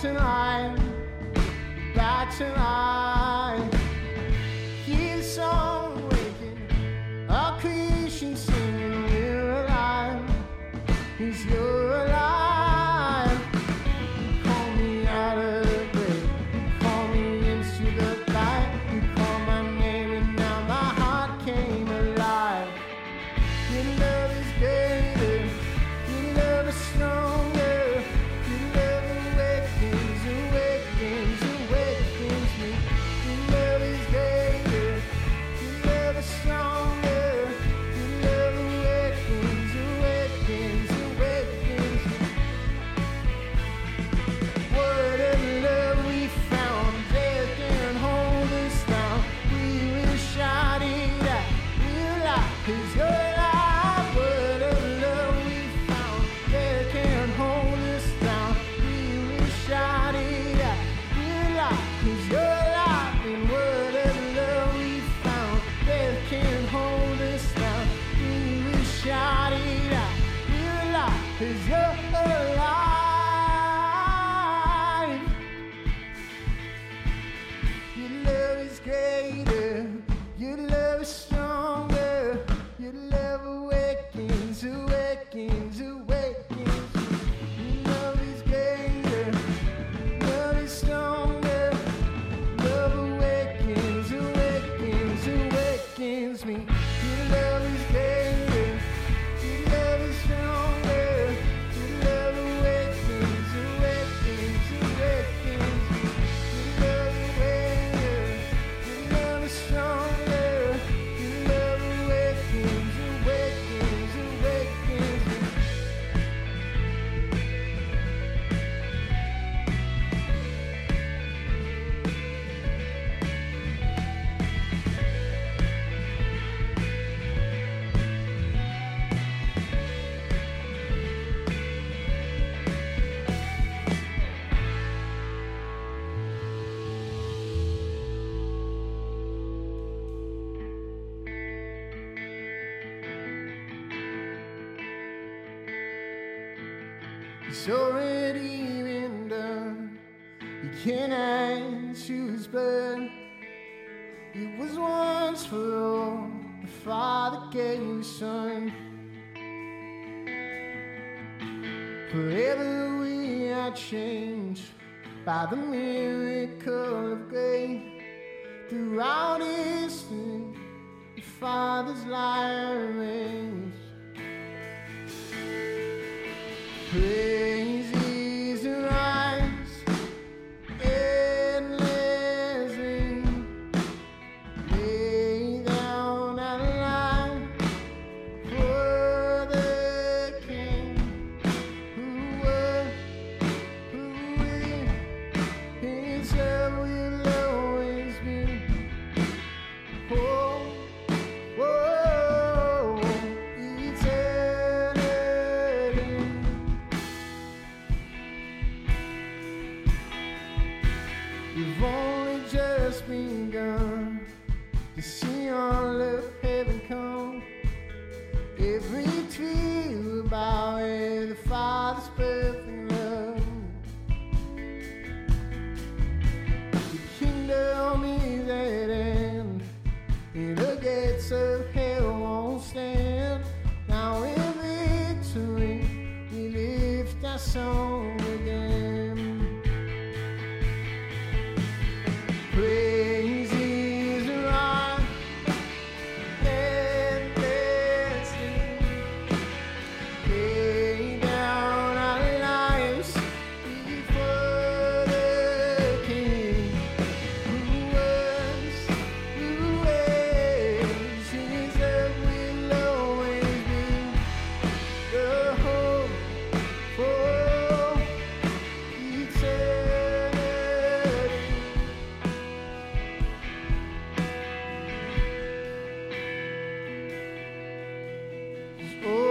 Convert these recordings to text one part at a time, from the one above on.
batching eye, batching eye. already been done. You cannot choose, but it was once for all. The Father gave you Son. Forever we are changed by the miracle of grace. Throughout history, the Father's life remains. Oh.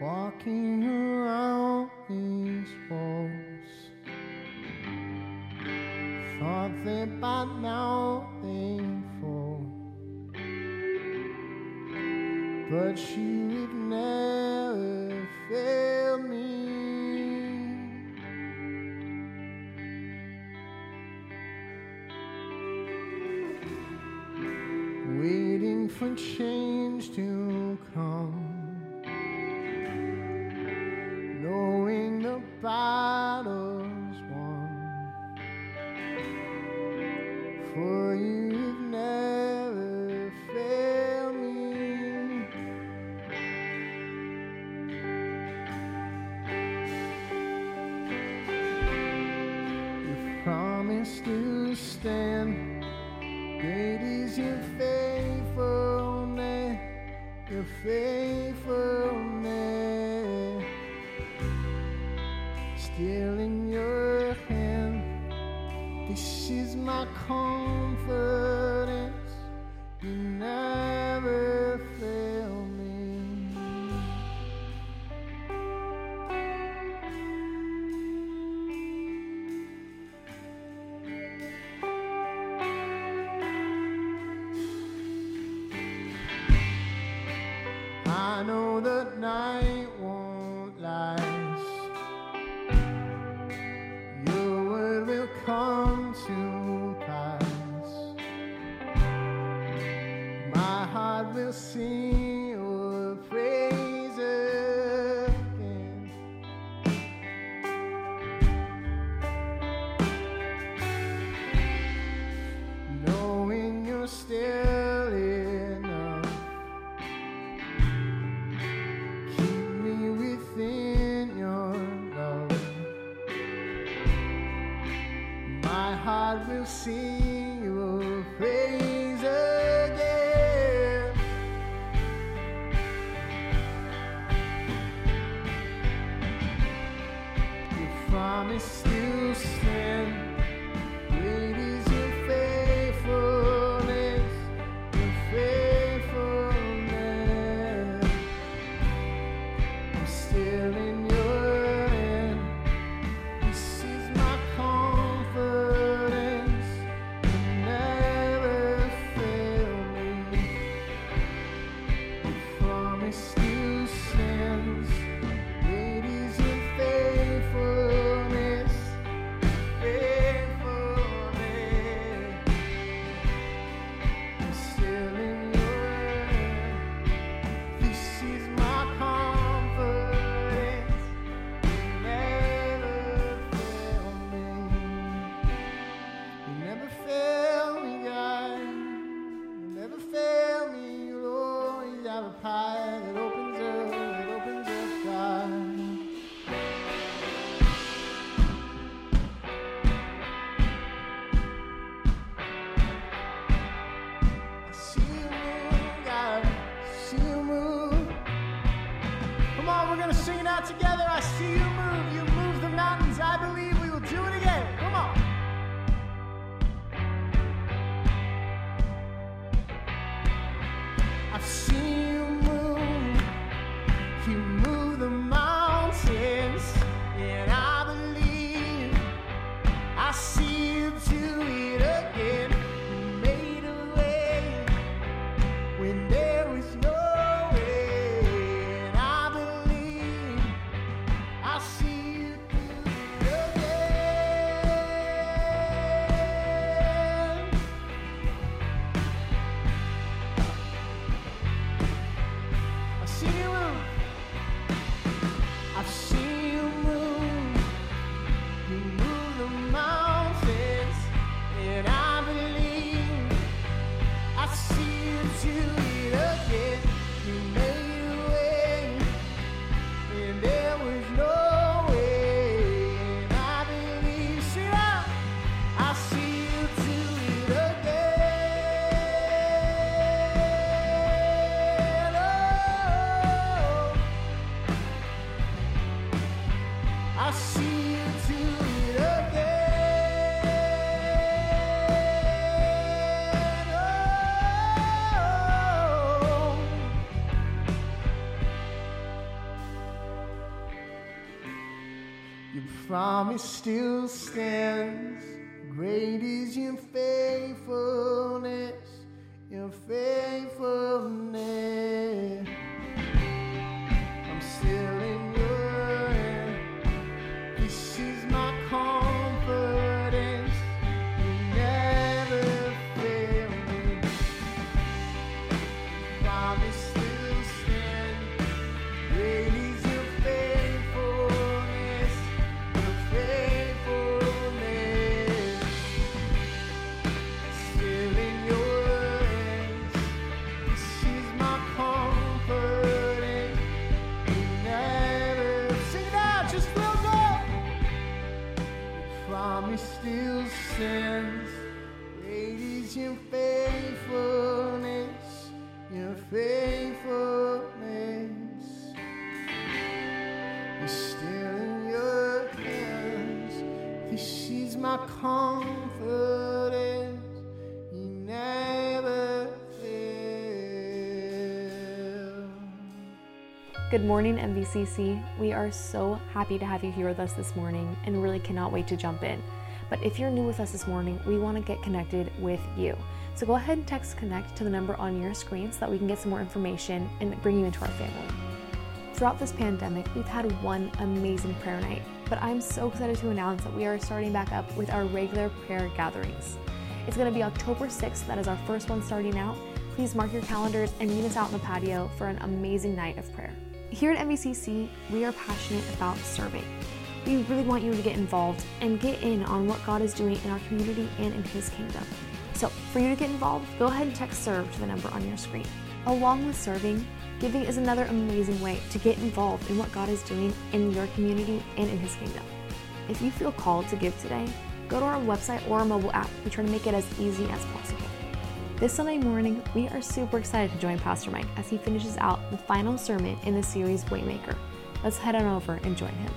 walking around these walls. Thought that by now she Great is your faithfulness, your faithfulness. Still in your hand, this is my confidence. United. together. Still stands. Is your faithfulness, your faithfulness. You're still in your hands. This is my confidence. You never fail. Good morning, MVCC. We are so happy to have you here with us this morning and really cannot wait to jump in. But if you're new with us this morning, we want to get connected with you. So go ahead and text connect to the number on your screen so that we can get some more information and bring you into our family. Throughout this pandemic, we've had one amazing prayer night, but I'm so excited to announce that we are starting back up with our regular prayer gatherings. It's going to be October 6th, that is our first one starting out. Please mark your calendars and meet us out in the patio for an amazing night of prayer. Here at MVCC, we are passionate about serving. We really want you to get involved and get in on what God is doing in our community and in His kingdom. So, for you to get involved, go ahead and text SERVE to the number on your screen. Along with serving, giving is another amazing way to get involved in what God is doing in your community and in His kingdom. If you feel called to give today, go to our website or our mobile app. We try to make it as easy as possible. This Sunday morning, we are super excited to join Pastor Mike as he finishes out the final sermon in the series Waymaker. Let's head on over and join him.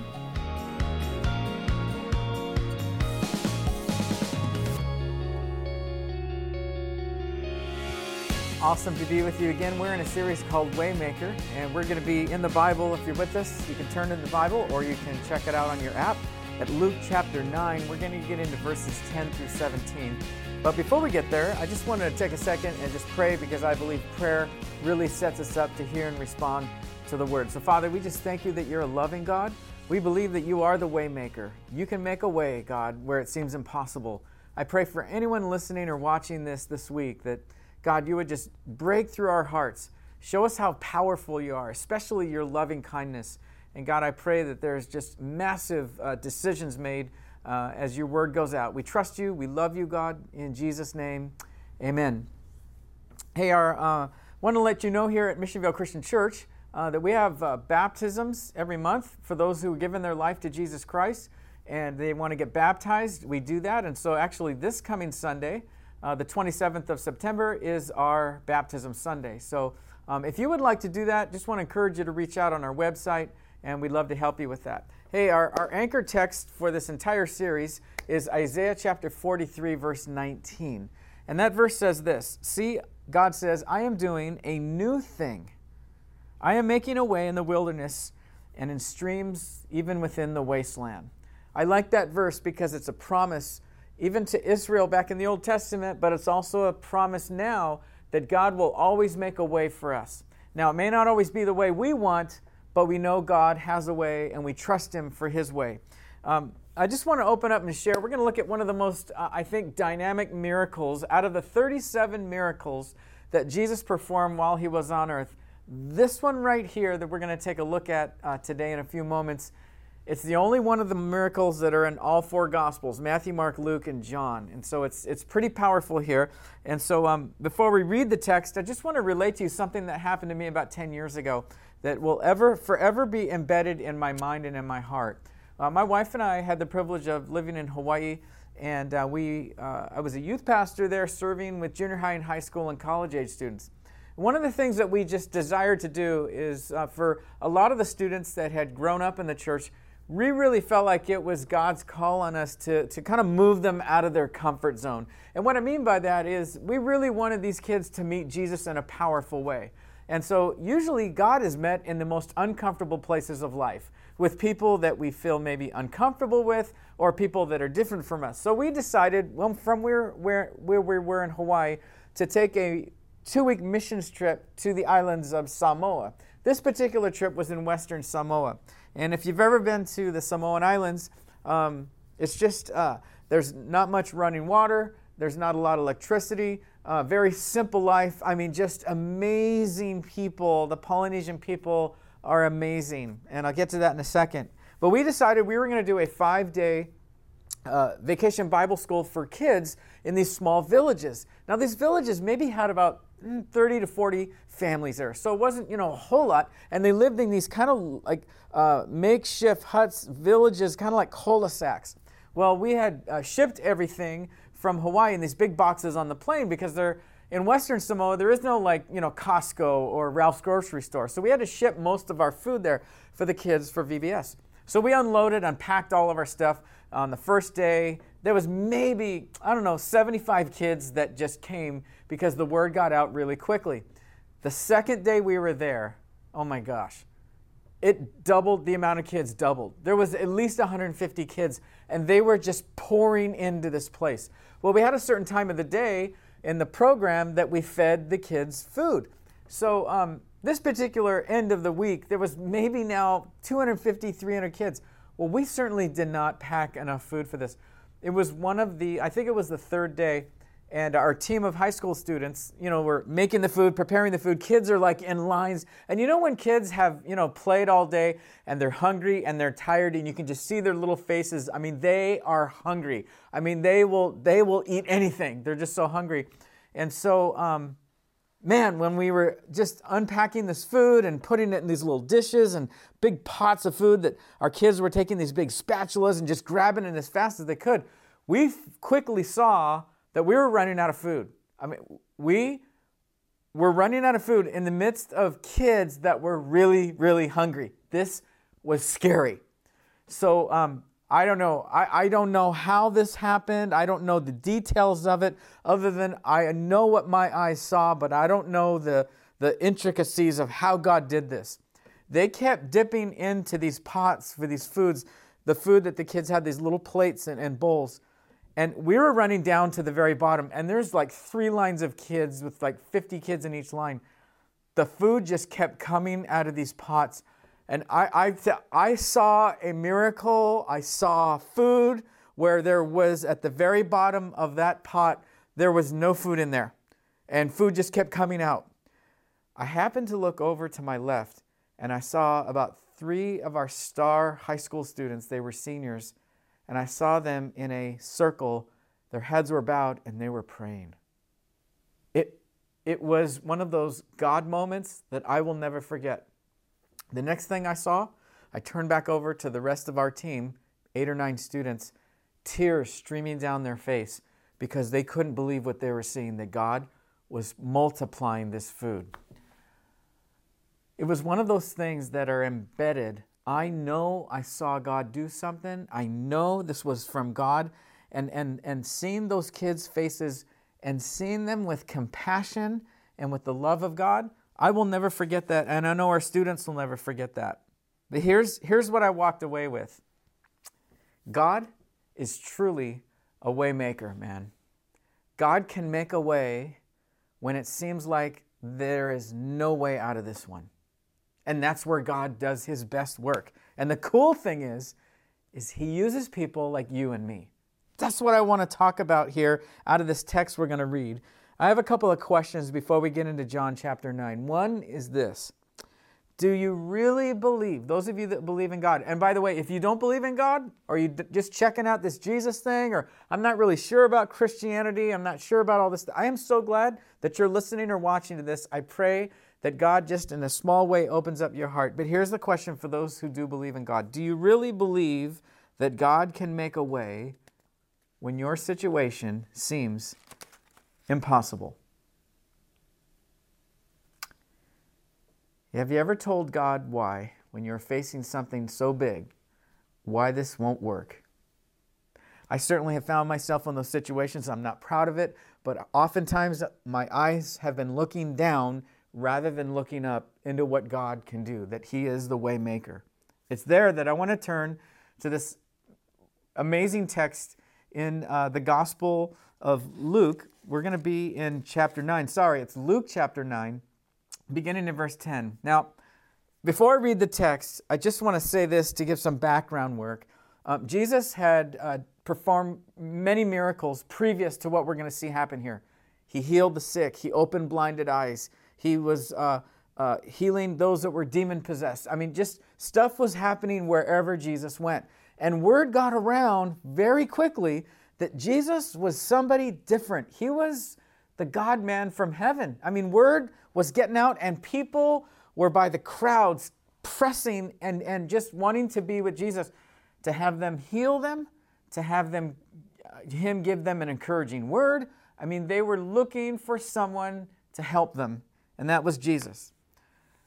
Awesome to be with you again. We're in a series called Waymaker, and we're going to be in the Bible. If you're with us, you can turn in the Bible or you can check it out on your app at Luke chapter 9. We're going to get into verses 10 through 17. But before we get there, I just wanted to take a second and just pray because I believe prayer really sets us up to hear and respond to the word. So, Father, we just thank you that you're a loving God. We believe that you are the waymaker. You can make a way, God, where it seems impossible. I pray for anyone listening or watching this this week that God, you would just break through our hearts. Show us how powerful you are, especially your loving kindness. And God, I pray that there's just massive uh, decisions made uh, as your word goes out. We trust you. We love you, God. In Jesus' name, amen. Hey, I uh, want to let you know here at Mission Viejo Christian Church uh, that we have uh, baptisms every month for those who have given their life to Jesus Christ and they want to get baptized. We do that. And so, actually, this coming Sunday, uh, the 27th of September is our baptism Sunday. So um, if you would like to do that, just want to encourage you to reach out on our website, and we'd love to help you with that. Hey, our, our anchor text for this entire series is Isaiah chapter 43, verse 19. And that verse says this See, God says, I am doing a new thing. I am making a way in the wilderness and in streams even within the wasteland. I like that verse because it's a promise even to Israel back in the Old Testament, but it's also a promise now that God will always make a way for us. Now, it may not always be the way we want, but we know God has a way and we trust Him for His way. Um, I just want to open up and share. We're going to look at one of the most, uh, I think, dynamic miracles out of the 37 miracles that Jesus performed while He was on earth. This one right here that we're going to take a look at uh, today in a few moments it's the only one of the miracles that are in all four Gospels Matthew, Mark, Luke, and John. And so it's, it's pretty powerful here. And so um, before we read the text, I just want to relate to you something that happened to me about 10 years ago that will ever, forever be embedded in my mind and in my heart. Uh, my wife and I had the privilege of living in Hawaii, and uh, we, uh, I was a youth pastor there serving with junior high and high school and college age students. One of the things that we just desired to do is uh, for a lot of the students that had grown up in the church, we really felt like it was God's call on us to, to kind of move them out of their comfort zone. And what I mean by that is we really wanted these kids to meet Jesus in a powerful way. And so usually God is met in the most uncomfortable places of life with people that we feel maybe uncomfortable with or people that are different from us. So we decided well, from where, where, where we were in Hawaii to take a two week missions trip to the islands of Samoa. This particular trip was in Western Samoa. And if you've ever been to the Samoan Islands, um, it's just, uh, there's not much running water, there's not a lot of electricity, uh, very simple life. I mean, just amazing people. The Polynesian people are amazing. And I'll get to that in a second. But we decided we were going to do a five day uh, vacation Bible school for kids in these small villages. Now, these villages maybe had about mm, 30 to 40 families there. So it wasn't, you know, a whole lot. And they lived in these kind of like uh, makeshift huts, villages, kind of like cul-de-sacs. Well, we had uh, shipped everything from Hawaii in these big boxes on the plane because they're in Western Samoa, there is no like, you know, Costco or Ralph's grocery store. So we had to ship most of our food there for the kids for VBS. So we unloaded, unpacked all of our stuff on the first day. There was maybe, I don't know, 75 kids that just came because the word got out really quickly. The second day we were there, oh my gosh, it doubled the amount of kids doubled. There was at least 150 kids and they were just pouring into this place. Well we had a certain time of the day in the program that we fed the kids food. So um, this particular end of the week there was maybe now 250 300 kids. Well we certainly did not pack enough food for this. It was one of the i think it was the third day and our team of high school students, you know, were making the food, preparing the food. Kids are like in lines. And you know when kids have, you know, played all day and they're hungry and they're tired and you can just see their little faces. I mean, they are hungry. I mean, they will they will eat anything. They're just so hungry. And so um, man, when we were just unpacking this food and putting it in these little dishes and big pots of food that our kids were taking these big spatulas and just grabbing it as fast as they could, we quickly saw that we were running out of food. I mean, we were running out of food in the midst of kids that were really, really hungry. This was scary. So um, I don't know. I, I don't know how this happened. I don't know the details of it, other than I know what my eyes saw, but I don't know the, the intricacies of how God did this. They kept dipping into these pots for these foods, the food that the kids had, these little plates and, and bowls. And we were running down to the very bottom, and there's like three lines of kids with like 50 kids in each line. The food just kept coming out of these pots. And I, I, I saw a miracle. I saw food where there was at the very bottom of that pot, there was no food in there. And food just kept coming out. I happened to look over to my left, and I saw about three of our star high school students. They were seniors and I saw them in a circle. Their heads were bowed and they were praying. It, it was one of those God moments that I will never forget. The next thing I saw, I turned back over to the rest of our team, eight or nine students, tears streaming down their face because they couldn't believe what they were seeing, that God was multiplying this food. It was one of those things that are embedded I know I saw God do something. I know this was from God. And, and, and seeing those kids' faces and seeing them with compassion and with the love of God, I will never forget that. And I know our students will never forget that. But here's, here's what I walked away with God is truly a waymaker, man. God can make a way when it seems like there is no way out of this one. And that's where God does his best work. And the cool thing is, is he uses people like you and me. That's what I want to talk about here out of this text we're going to read. I have a couple of questions before we get into John chapter 9. One is this Do you really believe, those of you that believe in God, and by the way, if you don't believe in God, or you just checking out this Jesus thing, or I'm not really sure about Christianity, I'm not sure about all this, I am so glad that you're listening or watching to this. I pray that God just in a small way opens up your heart. But here's the question for those who do believe in God Do you really believe that God can make a way when your situation seems impossible? Have you ever told God why when you're facing something so big why this won't work. I certainly have found myself in those situations. I'm not proud of it, but oftentimes my eyes have been looking down rather than looking up into what God can do, that He is the way maker. It's there that I want to turn to this amazing text in uh, the Gospel of Luke. We're going to be in chapter 9. Sorry, it's Luke chapter 9, beginning in verse 10. Now, before I read the text, I just want to say this to give some background work. Um, Jesus had uh, performed many miracles previous to what we're going to see happen here. He healed the sick, he opened blinded eyes, he was uh, uh, healing those that were demon possessed. I mean, just stuff was happening wherever Jesus went. And word got around very quickly that Jesus was somebody different. He was the God man from heaven. I mean, word was getting out, and people were by the crowds pressing and, and just wanting to be with Jesus, to have them heal them, to have them uh, him give them an encouraging word. I mean, they were looking for someone to help them, and that was Jesus.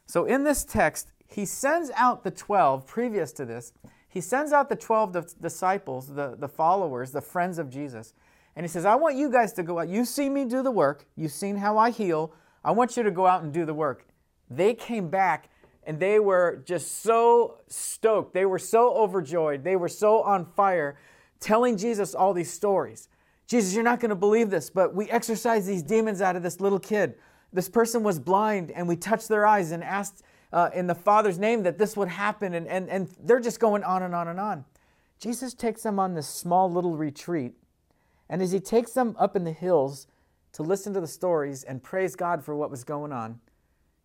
So in this text, he sends out the 12 previous to this. He sends out the 12 disciples, the, the followers, the friends of Jesus. And he says, I want you guys to go out. You've seen me do the work. You've seen how I heal. I want you to go out and do the work. They came back and they were just so stoked. They were so overjoyed. They were so on fire telling Jesus all these stories. Jesus, you're not going to believe this, but we exorcised these demons out of this little kid. This person was blind, and we touched their eyes and asked uh, in the Father's name that this would happen. And, and, and they're just going on and on and on. Jesus takes them on this small little retreat. And as he takes them up in the hills to listen to the stories and praise God for what was going on,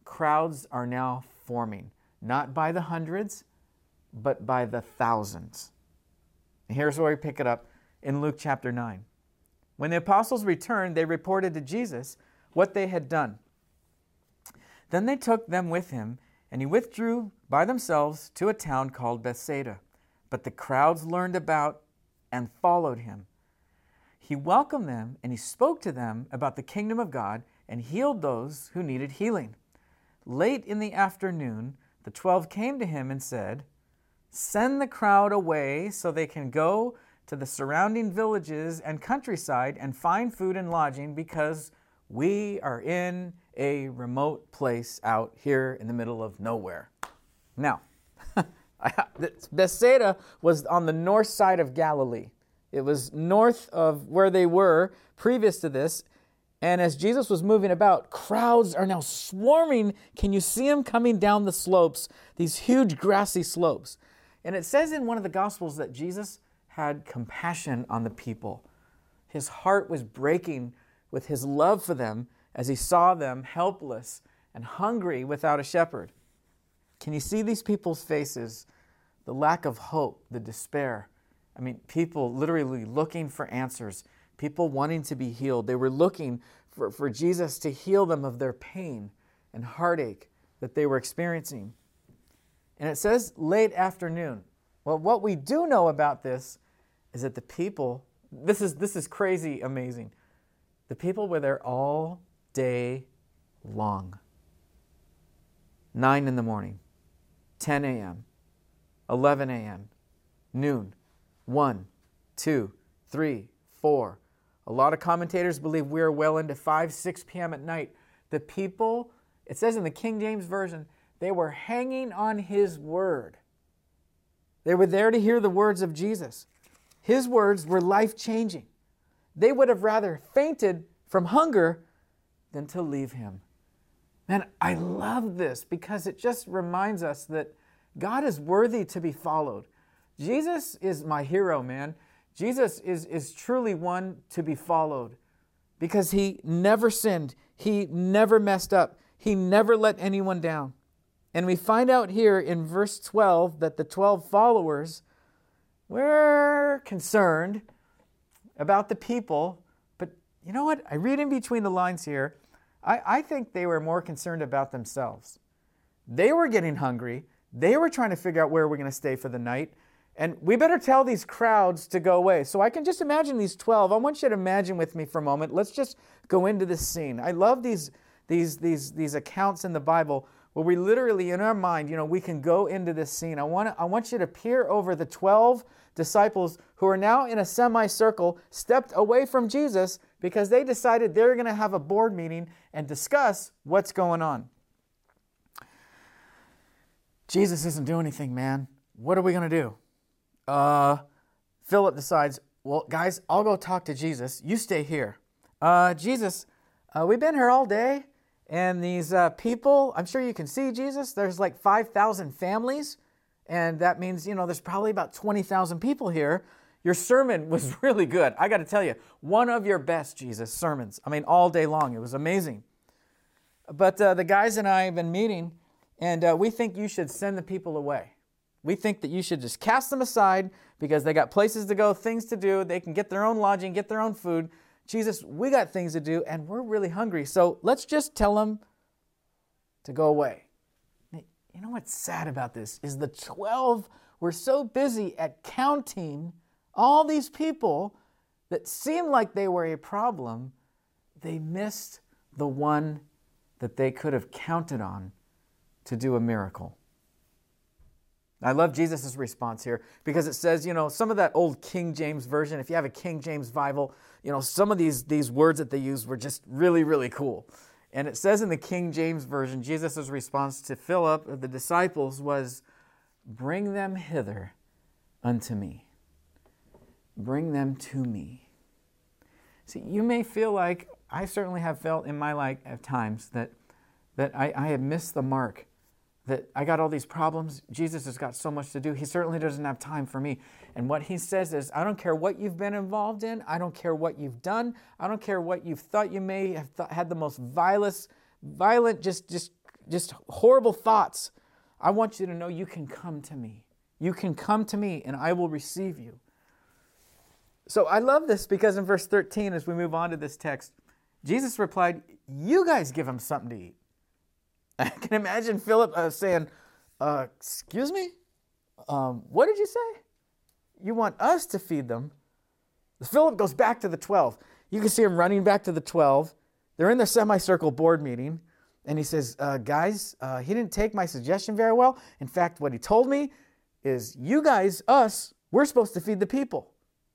crowds are now forming, not by the hundreds, but by the thousands. And here's where we pick it up in Luke chapter 9. When the apostles returned, they reported to Jesus what they had done. Then they took them with him, and he withdrew by themselves to a town called Bethsaida. But the crowds learned about and followed him. He welcomed them and he spoke to them about the kingdom of God and healed those who needed healing. Late in the afternoon, the twelve came to him and said, Send the crowd away so they can go to the surrounding villages and countryside and find food and lodging because we are in a remote place out here in the middle of nowhere. Now, Bethsaida was on the north side of Galilee. It was north of where they were previous to this, and as Jesus was moving about, crowds are now swarming. Can you see them coming down the slopes, these huge grassy slopes? And it says in one of the Gospels that Jesus had compassion on the people. His heart was breaking with his love for them as he saw them helpless and hungry without a shepherd. Can you see these people's faces? The lack of hope, the despair. I mean, people literally looking for answers people wanting to be healed. They were looking for, for Jesus to heal them of their pain and heartache that they were experiencing. And it says late afternoon. Well, what we do know about this is that the people, this is, this is crazy amazing. The people were there all day long. 9 in the morning, 10 a.m., 11 a.m., noon, 1, 2, 3, 4, a lot of commentators believe we are well into 5, 6 p.m. at night. The people, it says in the King James Version, they were hanging on his word. They were there to hear the words of Jesus. His words were life changing. They would have rather fainted from hunger than to leave him. Man, I love this because it just reminds us that God is worthy to be followed. Jesus is my hero, man. Jesus is, is truly one to be followed because he never sinned, he never messed up, he never let anyone down. And we find out here in verse 12 that the 12 followers were concerned about the people. But you know what? I read in between the lines here. I, I think they were more concerned about themselves. They were getting hungry. They were trying to figure out where we're going to stay for the night. And we better tell these crowds to go away. So I can just imagine these 12. I want you to imagine with me for a moment. Let's just go into this scene. I love these, these, these, these accounts in the Bible where we literally, in our mind, you know, we can go into this scene. I want, I want you to peer over the 12 disciples who are now in a semicircle, stepped away from Jesus because they decided they're going to have a board meeting and discuss what's going on. Jesus isn't doing anything, man. What are we going to do? Uh, Philip decides, well, guys, I'll go talk to Jesus. You stay here. Uh, Jesus, uh, we've been here all day, and these uh, people, I'm sure you can see, Jesus, there's like 5,000 families, and that means, you know, there's probably about 20,000 people here. Your sermon was really good. I got to tell you, one of your best, Jesus, sermons. I mean, all day long. It was amazing. But uh, the guys and I have been meeting, and uh, we think you should send the people away. We think that you should just cast them aside because they got places to go, things to do. They can get their own lodging, get their own food. Jesus, we got things to do and we're really hungry. So let's just tell them to go away. You know what's sad about this is the 12 were so busy at counting all these people that seemed like they were a problem, they missed the one that they could have counted on to do a miracle. I love Jesus' response here because it says, you know, some of that old King James version, if you have a King James Bible, you know, some of these, these words that they used were just really, really cool. And it says in the King James Version, Jesus' response to Philip, of the disciples, was, Bring them hither unto me. Bring them to me. See, you may feel like, I certainly have felt in my life at times that, that I, I have missed the mark that I got all these problems. Jesus has got so much to do. He certainly doesn't have time for me. And what he says is, I don't care what you've been involved in. I don't care what you've done. I don't care what you've thought you may have th- had the most vilest, violent, just, just, just horrible thoughts. I want you to know you can come to me. You can come to me and I will receive you. So I love this because in verse 13, as we move on to this text, Jesus replied, You guys give him something to eat. I can imagine Philip uh, saying, uh, Excuse me? Um, what did you say? You want us to feed them? Philip goes back to the 12. You can see him running back to the 12. They're in their semicircle board meeting. And he says, uh, Guys, uh, he didn't take my suggestion very well. In fact, what he told me is, You guys, us, we're supposed to feed the people.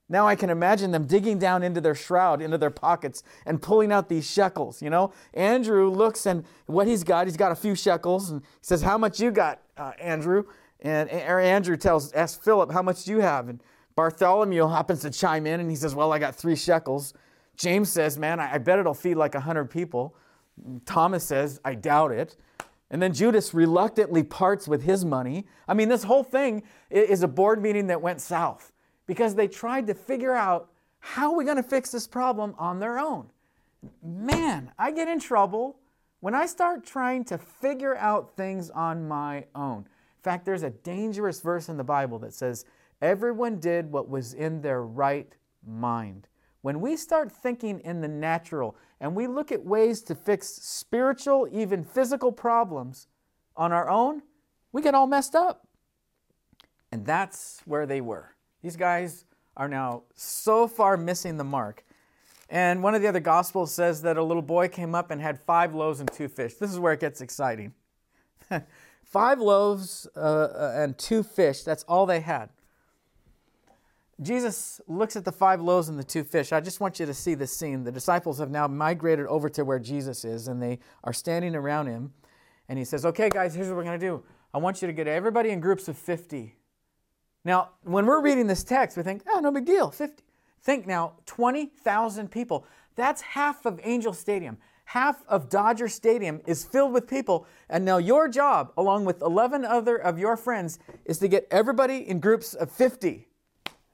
Now I can imagine them digging down into their shroud, into their pockets, and pulling out these shekels. You know, Andrew looks and what he's got, he's got a few shekels, and he says, "How much you got, uh, Andrew?" And Andrew tells, asks Philip, "How much do you have?" And Bartholomew happens to chime in, and he says, "Well, I got three shekels." James says, "Man, I, I bet it'll feed like a hundred people." Thomas says, "I doubt it." And then Judas reluctantly parts with his money. I mean, this whole thing is a board meeting that went south because they tried to figure out how are we going to fix this problem on their own. Man, I get in trouble when I start trying to figure out things on my own. In fact, there's a dangerous verse in the Bible that says, Everyone did what was in their right mind. When we start thinking in the natural and we look at ways to fix spiritual, even physical problems on our own, we get all messed up. And that's where they were. These guys are now so far missing the mark. And one of the other gospels says that a little boy came up and had five loaves and two fish. This is where it gets exciting. five loaves uh, uh, and two fish, that's all they had. Jesus looks at the five loaves and the two fish. I just want you to see this scene. The disciples have now migrated over to where Jesus is, and they are standing around him. And he says, Okay, guys, here's what we're going to do. I want you to get everybody in groups of 50. Now, when we're reading this text, we think, oh, no big deal, 50. Think now, 20,000 people. That's half of Angel Stadium. Half of Dodger Stadium is filled with people. And now your job, along with 11 other of your friends, is to get everybody in groups of 50.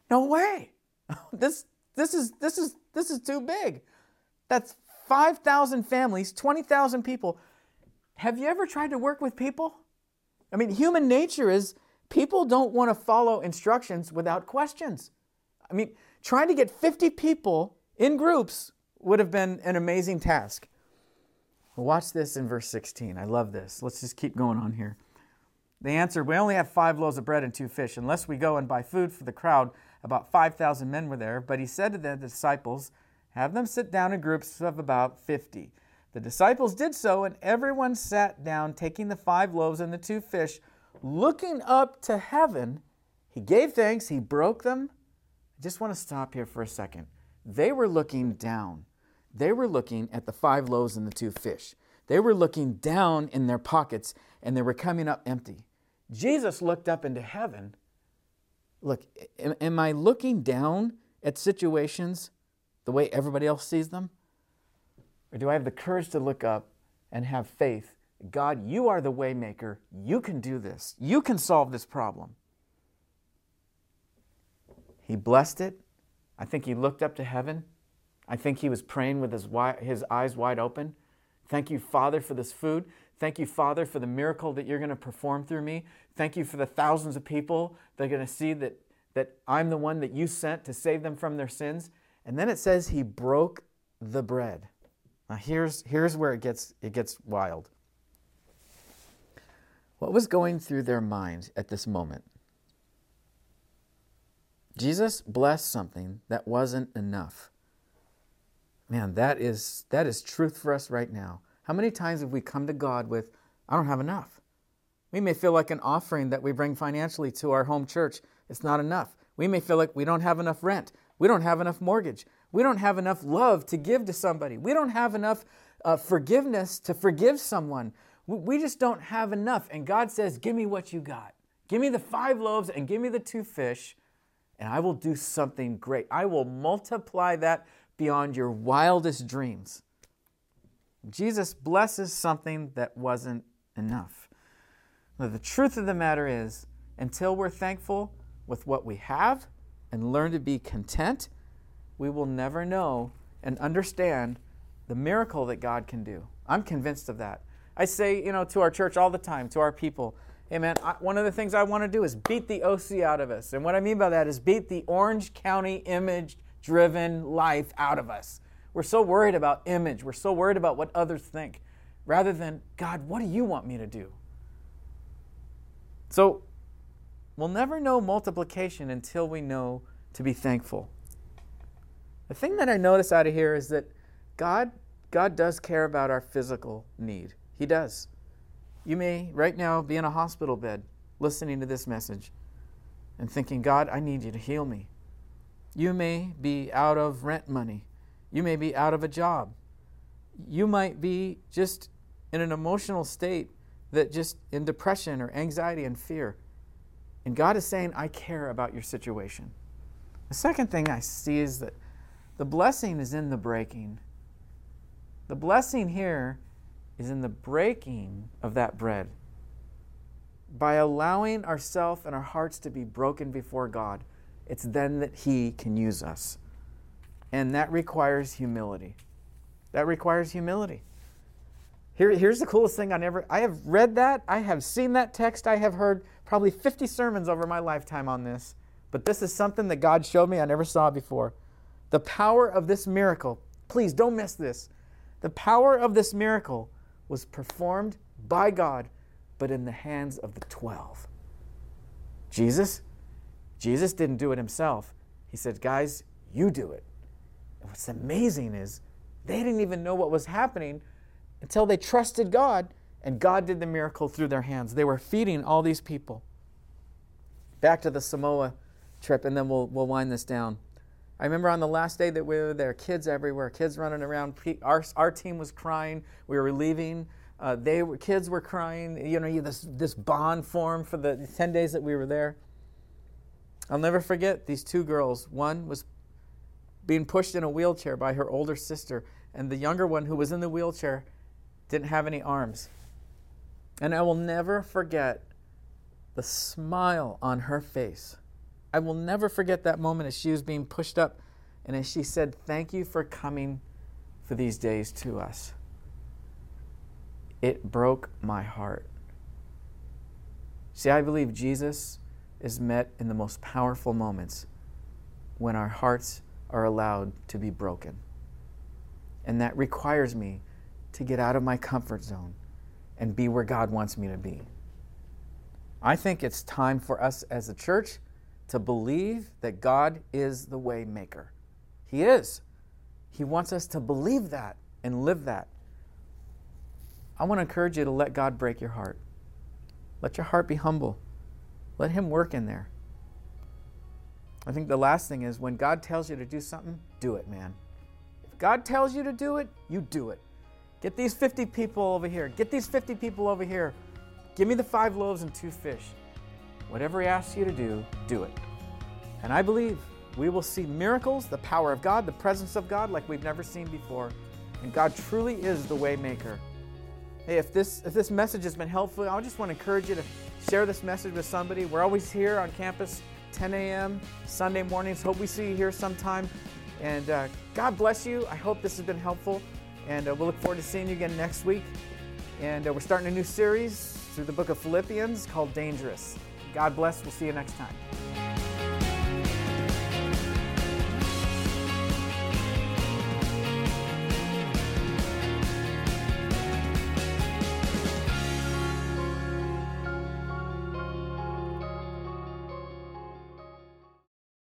No way. This, this, is, this, is, this is too big. That's 5,000 families, 20,000 people. Have you ever tried to work with people? I mean, human nature is People don't want to follow instructions without questions. I mean, trying to get 50 people in groups would have been an amazing task. Watch this in verse 16. I love this. Let's just keep going on here. They answered, We only have five loaves of bread and two fish. Unless we go and buy food for the crowd, about 5,000 men were there. But he said to the disciples, Have them sit down in groups of about 50. The disciples did so, and everyone sat down, taking the five loaves and the two fish, looking up to heaven. He gave thanks, he broke them. I just want to stop here for a second. They were looking down. They were looking at the five loaves and the two fish. They were looking down in their pockets and they were coming up empty. Jesus looked up into heaven. Look, am, am I looking down at situations the way everybody else sees them? Or do I have the courage to look up and have faith? God, you are the waymaker. You can do this. You can solve this problem. He blessed it. I think he looked up to heaven. I think he was praying with his, his eyes wide open. Thank you, Father, for this food. Thank you, Father, for the miracle that you're going to perform through me. Thank you for the thousands of people that are going to see that, that I'm the one that you sent to save them from their sins. And then it says he broke the bread. Now here's, here's where it gets, it gets wild. What was going through their minds at this moment? Jesus blessed something that wasn't enough. Man, that is, that is truth for us right now. How many times have we come to God with, I don't have enough? We may feel like an offering that we bring financially to our home church, it's not enough. We may feel like we don't have enough rent. We don't have enough mortgage. We don't have enough love to give to somebody. We don't have enough uh, forgiveness to forgive someone. We just don't have enough. And God says, Give me what you got. Give me the five loaves and give me the two fish, and I will do something great. I will multiply that beyond your wildest dreams. Jesus blesses something that wasn't enough. Now, the truth of the matter is, until we're thankful with what we have and learn to be content, we will never know and understand the miracle that God can do. I'm convinced of that. I say, you know, to our church all the time, to our people, hey man, I, one of the things I want to do is beat the OC out of us. And what I mean by that is beat the Orange County image driven life out of us. We're so worried about image, we're so worried about what others think, rather than, God, what do you want me to do? So, we'll never know multiplication until we know to be thankful. The thing that I notice out of here is that God, God does care about our physical need. He does. You may right now be in a hospital bed listening to this message and thinking, God, I need you to heal me. You may be out of rent money. You may be out of a job. You might be just in an emotional state that just in depression or anxiety and fear. And God is saying, I care about your situation. The second thing I see is that the blessing is in the breaking. The blessing here is in the breaking of that bread. By allowing ourselves and our hearts to be broken before God, it's then that He can use us. And that requires humility. That requires humility. Here, here's the coolest thing I ever. I have read that, I have seen that text, I have heard probably 50 sermons over my lifetime on this. But this is something that God showed me I never saw before. The power of this miracle, please don't miss this. The power of this miracle was performed by God, but in the hands of the 12. Jesus, Jesus didn't do it himself. He said, Guys, you do it. And what's amazing is they didn't even know what was happening until they trusted God, and God did the miracle through their hands. They were feeding all these people. Back to the Samoa trip, and then we'll, we'll wind this down. I remember on the last day that we were there, kids everywhere, kids running around. Our, our team was crying. We were leaving. Uh, they were, kids were crying. You know, this, this bond formed for the 10 days that we were there. I'll never forget these two girls. One was being pushed in a wheelchair by her older sister, and the younger one, who was in the wheelchair, didn't have any arms. And I will never forget the smile on her face. I will never forget that moment as she was being pushed up and as she said, Thank you for coming for these days to us. It broke my heart. See, I believe Jesus is met in the most powerful moments when our hearts are allowed to be broken. And that requires me to get out of my comfort zone and be where God wants me to be. I think it's time for us as a church to believe that God is the way maker. He is. He wants us to believe that and live that. I want to encourage you to let God break your heart. Let your heart be humble. Let Him work in there. I think the last thing is when God tells you to do something, do it, man. If God tells you to do it, you do it. Get these 50 people over here. Get these 50 people over here. Give me the five loaves and two fish. Whatever He asks you to do, do it. And I believe we will see miracles, the power of God, the presence of God like we've never seen before. And God truly is the way maker. Hey, if this if this message has been helpful, I just want to encourage you to share this message with somebody. We're always here on campus, 10 a.m. Sunday mornings. Hope we see you here sometime. And uh, God bless you. I hope this has been helpful. And uh, we'll look forward to seeing you again next week. And uh, we're starting a new series through the book of Philippians called Dangerous. God bless. We'll see you next time.